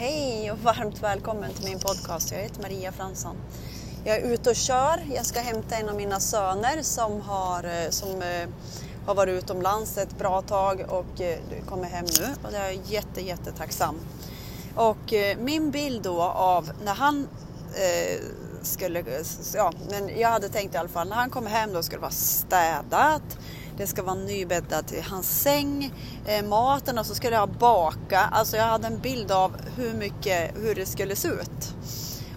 hej och varmt välkommen till min podcast. Jag heter Maria Fransson. Jag är ute och kör. Jag ska hämta en av mina söner som har, eh, som, eh, har varit utomlands ett bra tag och eh, kommer hem nu. Och det är jätte, jättetacksam. Och min bild då av när han eh, skulle, ja, men jag hade tänkt i alla fall när han kommer hem då skulle det vara städat det ska vara nybäddat i hans säng, eh, maten och så skulle jag baka. Alltså jag hade en bild av hur mycket, hur det skulle se ut.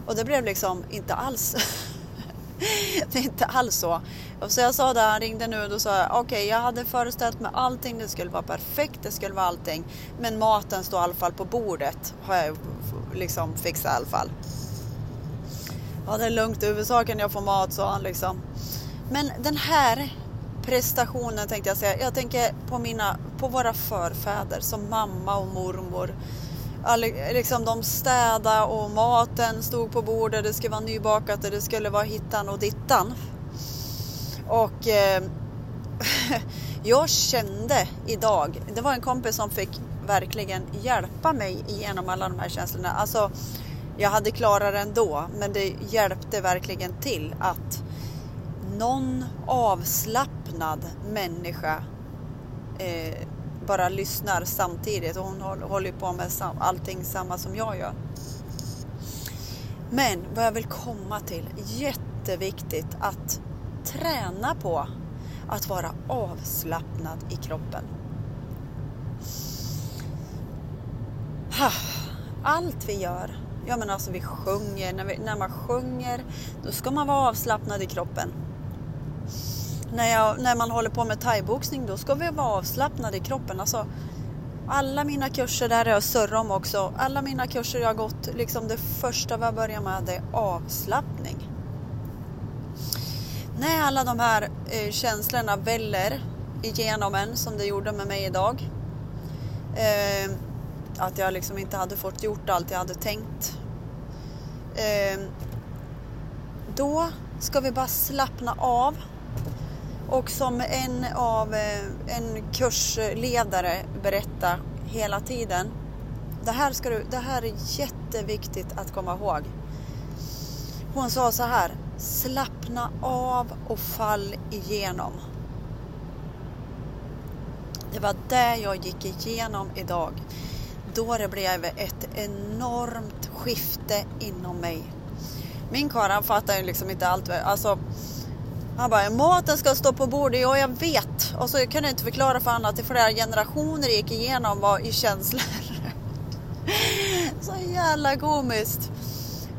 Och det blev liksom inte alls det är inte alls så. så jag sa det, han ringde nu och då sa jag okej, okay, jag hade föreställt mig allting, det skulle vara perfekt, det skulle vara allting. Men maten står i alla fall på bordet, har jag liksom fixat i alla fall. Ja, det är lugnt, huvudsaken jag får mat, sa han liksom. Men den här prestationen tänkte jag säga. Jag tänker på, mina, på våra förfäder som mamma och mormor. All, liksom de städa och maten stod på bordet, det skulle vara nybakat och det skulle vara hittan och dittan. Och eh, jag kände idag, det var en kompis som fick verkligen hjälpa mig igenom alla de här känslorna. Alltså, jag hade klarat det ändå, men det hjälpte verkligen till att någon avslappnad människa eh, bara lyssnar samtidigt. Hon håller på med allting samma som jag gör. Men vad jag vill komma till, jätteviktigt att träna på att vara avslappnad i kroppen. Allt vi gör, jag menar alltså vi sjunger, när, vi, när man sjunger då ska man vara avslappnad i kroppen när, jag, när man håller på med thaiboxning då ska vi vara avslappnade i kroppen. Alltså, alla mina kurser, där är jag surrar om också, alla mina kurser jag har gått, liksom det första vi börjar med det är avslappning. När alla de här eh, känslorna väller igenom en som det gjorde med mig idag. Eh, att jag liksom inte hade fått gjort allt jag hade tänkt. Eh, då ska vi bara slappna av och som en av eh, en kursledare berättar hela tiden. Det här, ska du, det här är jätteviktigt att komma ihåg. Hon sa så här. Slappna av och fall igenom. Det var det jag gick igenom idag. Då det blev ett enormt skifte inom mig. Min karl han fattar ju liksom inte allt. Alltså, han bara, maten ska stå på bordet. Ja, jag vet. Och så kunde jag inte förklara för honom att det flera generationer gick igenom var i känslor. så jävla komiskt.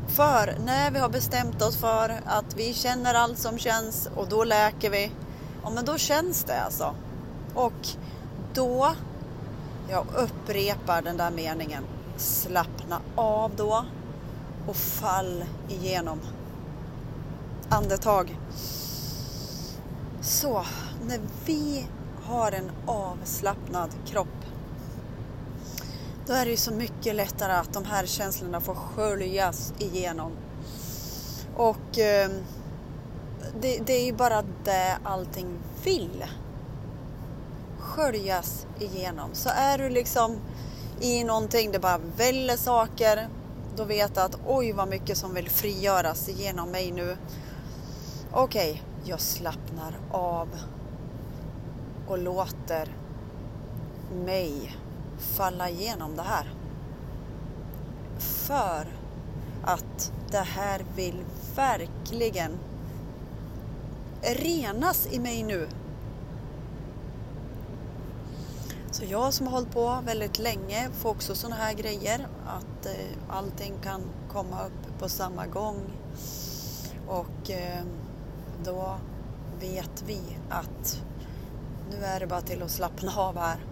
För när vi har bestämt oss för att vi känner allt som känns och då läker vi. Ja, men då känns det alltså. Och då, jag upprepar den där meningen, slappna av då och fall igenom. Andetag. Så, när vi har en avslappnad kropp då är det ju så mycket lättare att de här känslorna får sköljas igenom. Och eh, det, det, är ju bara det allting vill. Sköljas igenom. Så är du liksom i någonting, det bara väller saker, då vet du att oj vad mycket som vill frigöras igenom mig nu. Okej, okay, jag slappnar av och låter mig falla igenom det här. För att det här vill verkligen renas i mig nu. Så jag som har hållit på väldigt länge får också sådana här grejer. Att eh, allting kan komma upp på samma gång. Och eh, då vet vi att nu är det bara till att slappna av här.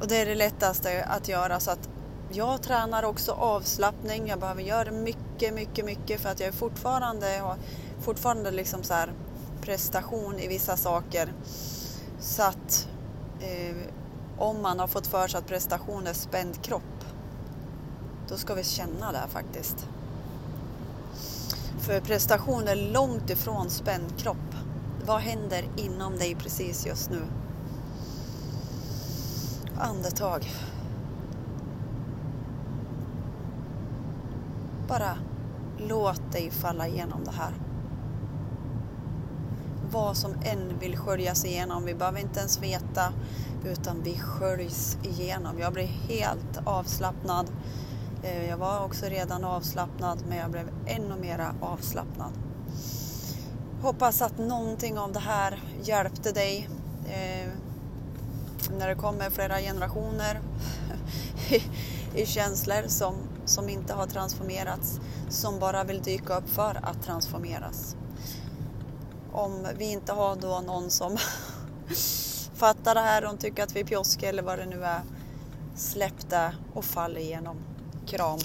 Och det är det lättaste att göra så att jag tränar också avslappning. Jag behöver göra mycket, mycket, mycket för att jag är fortfarande har fortfarande liksom så här prestation i vissa saker. Så att eh, om man har fått för sig att prestation är spänd kropp, då ska vi känna det faktiskt. För prestation är långt ifrån spänd kropp. Vad händer inom dig precis just nu? Andetag. bara låt dig falla igenom det här. Vad som än vill sköljas igenom, vi behöver inte ens veta utan vi sköljs igenom. Jag blir helt avslappnad. Eh, jag var också redan avslappnad men jag blev ännu mera avslappnad. Hoppas att någonting av det här hjälpte dig eh, när det kommer flera generationer i, i känslor som, som inte har transformerats, som bara vill dyka upp för att transformeras. Om vi inte har då någon som fattar det här och tycker att vi är pjoskiga eller vad det nu är, släpp det och fall igenom. Kram!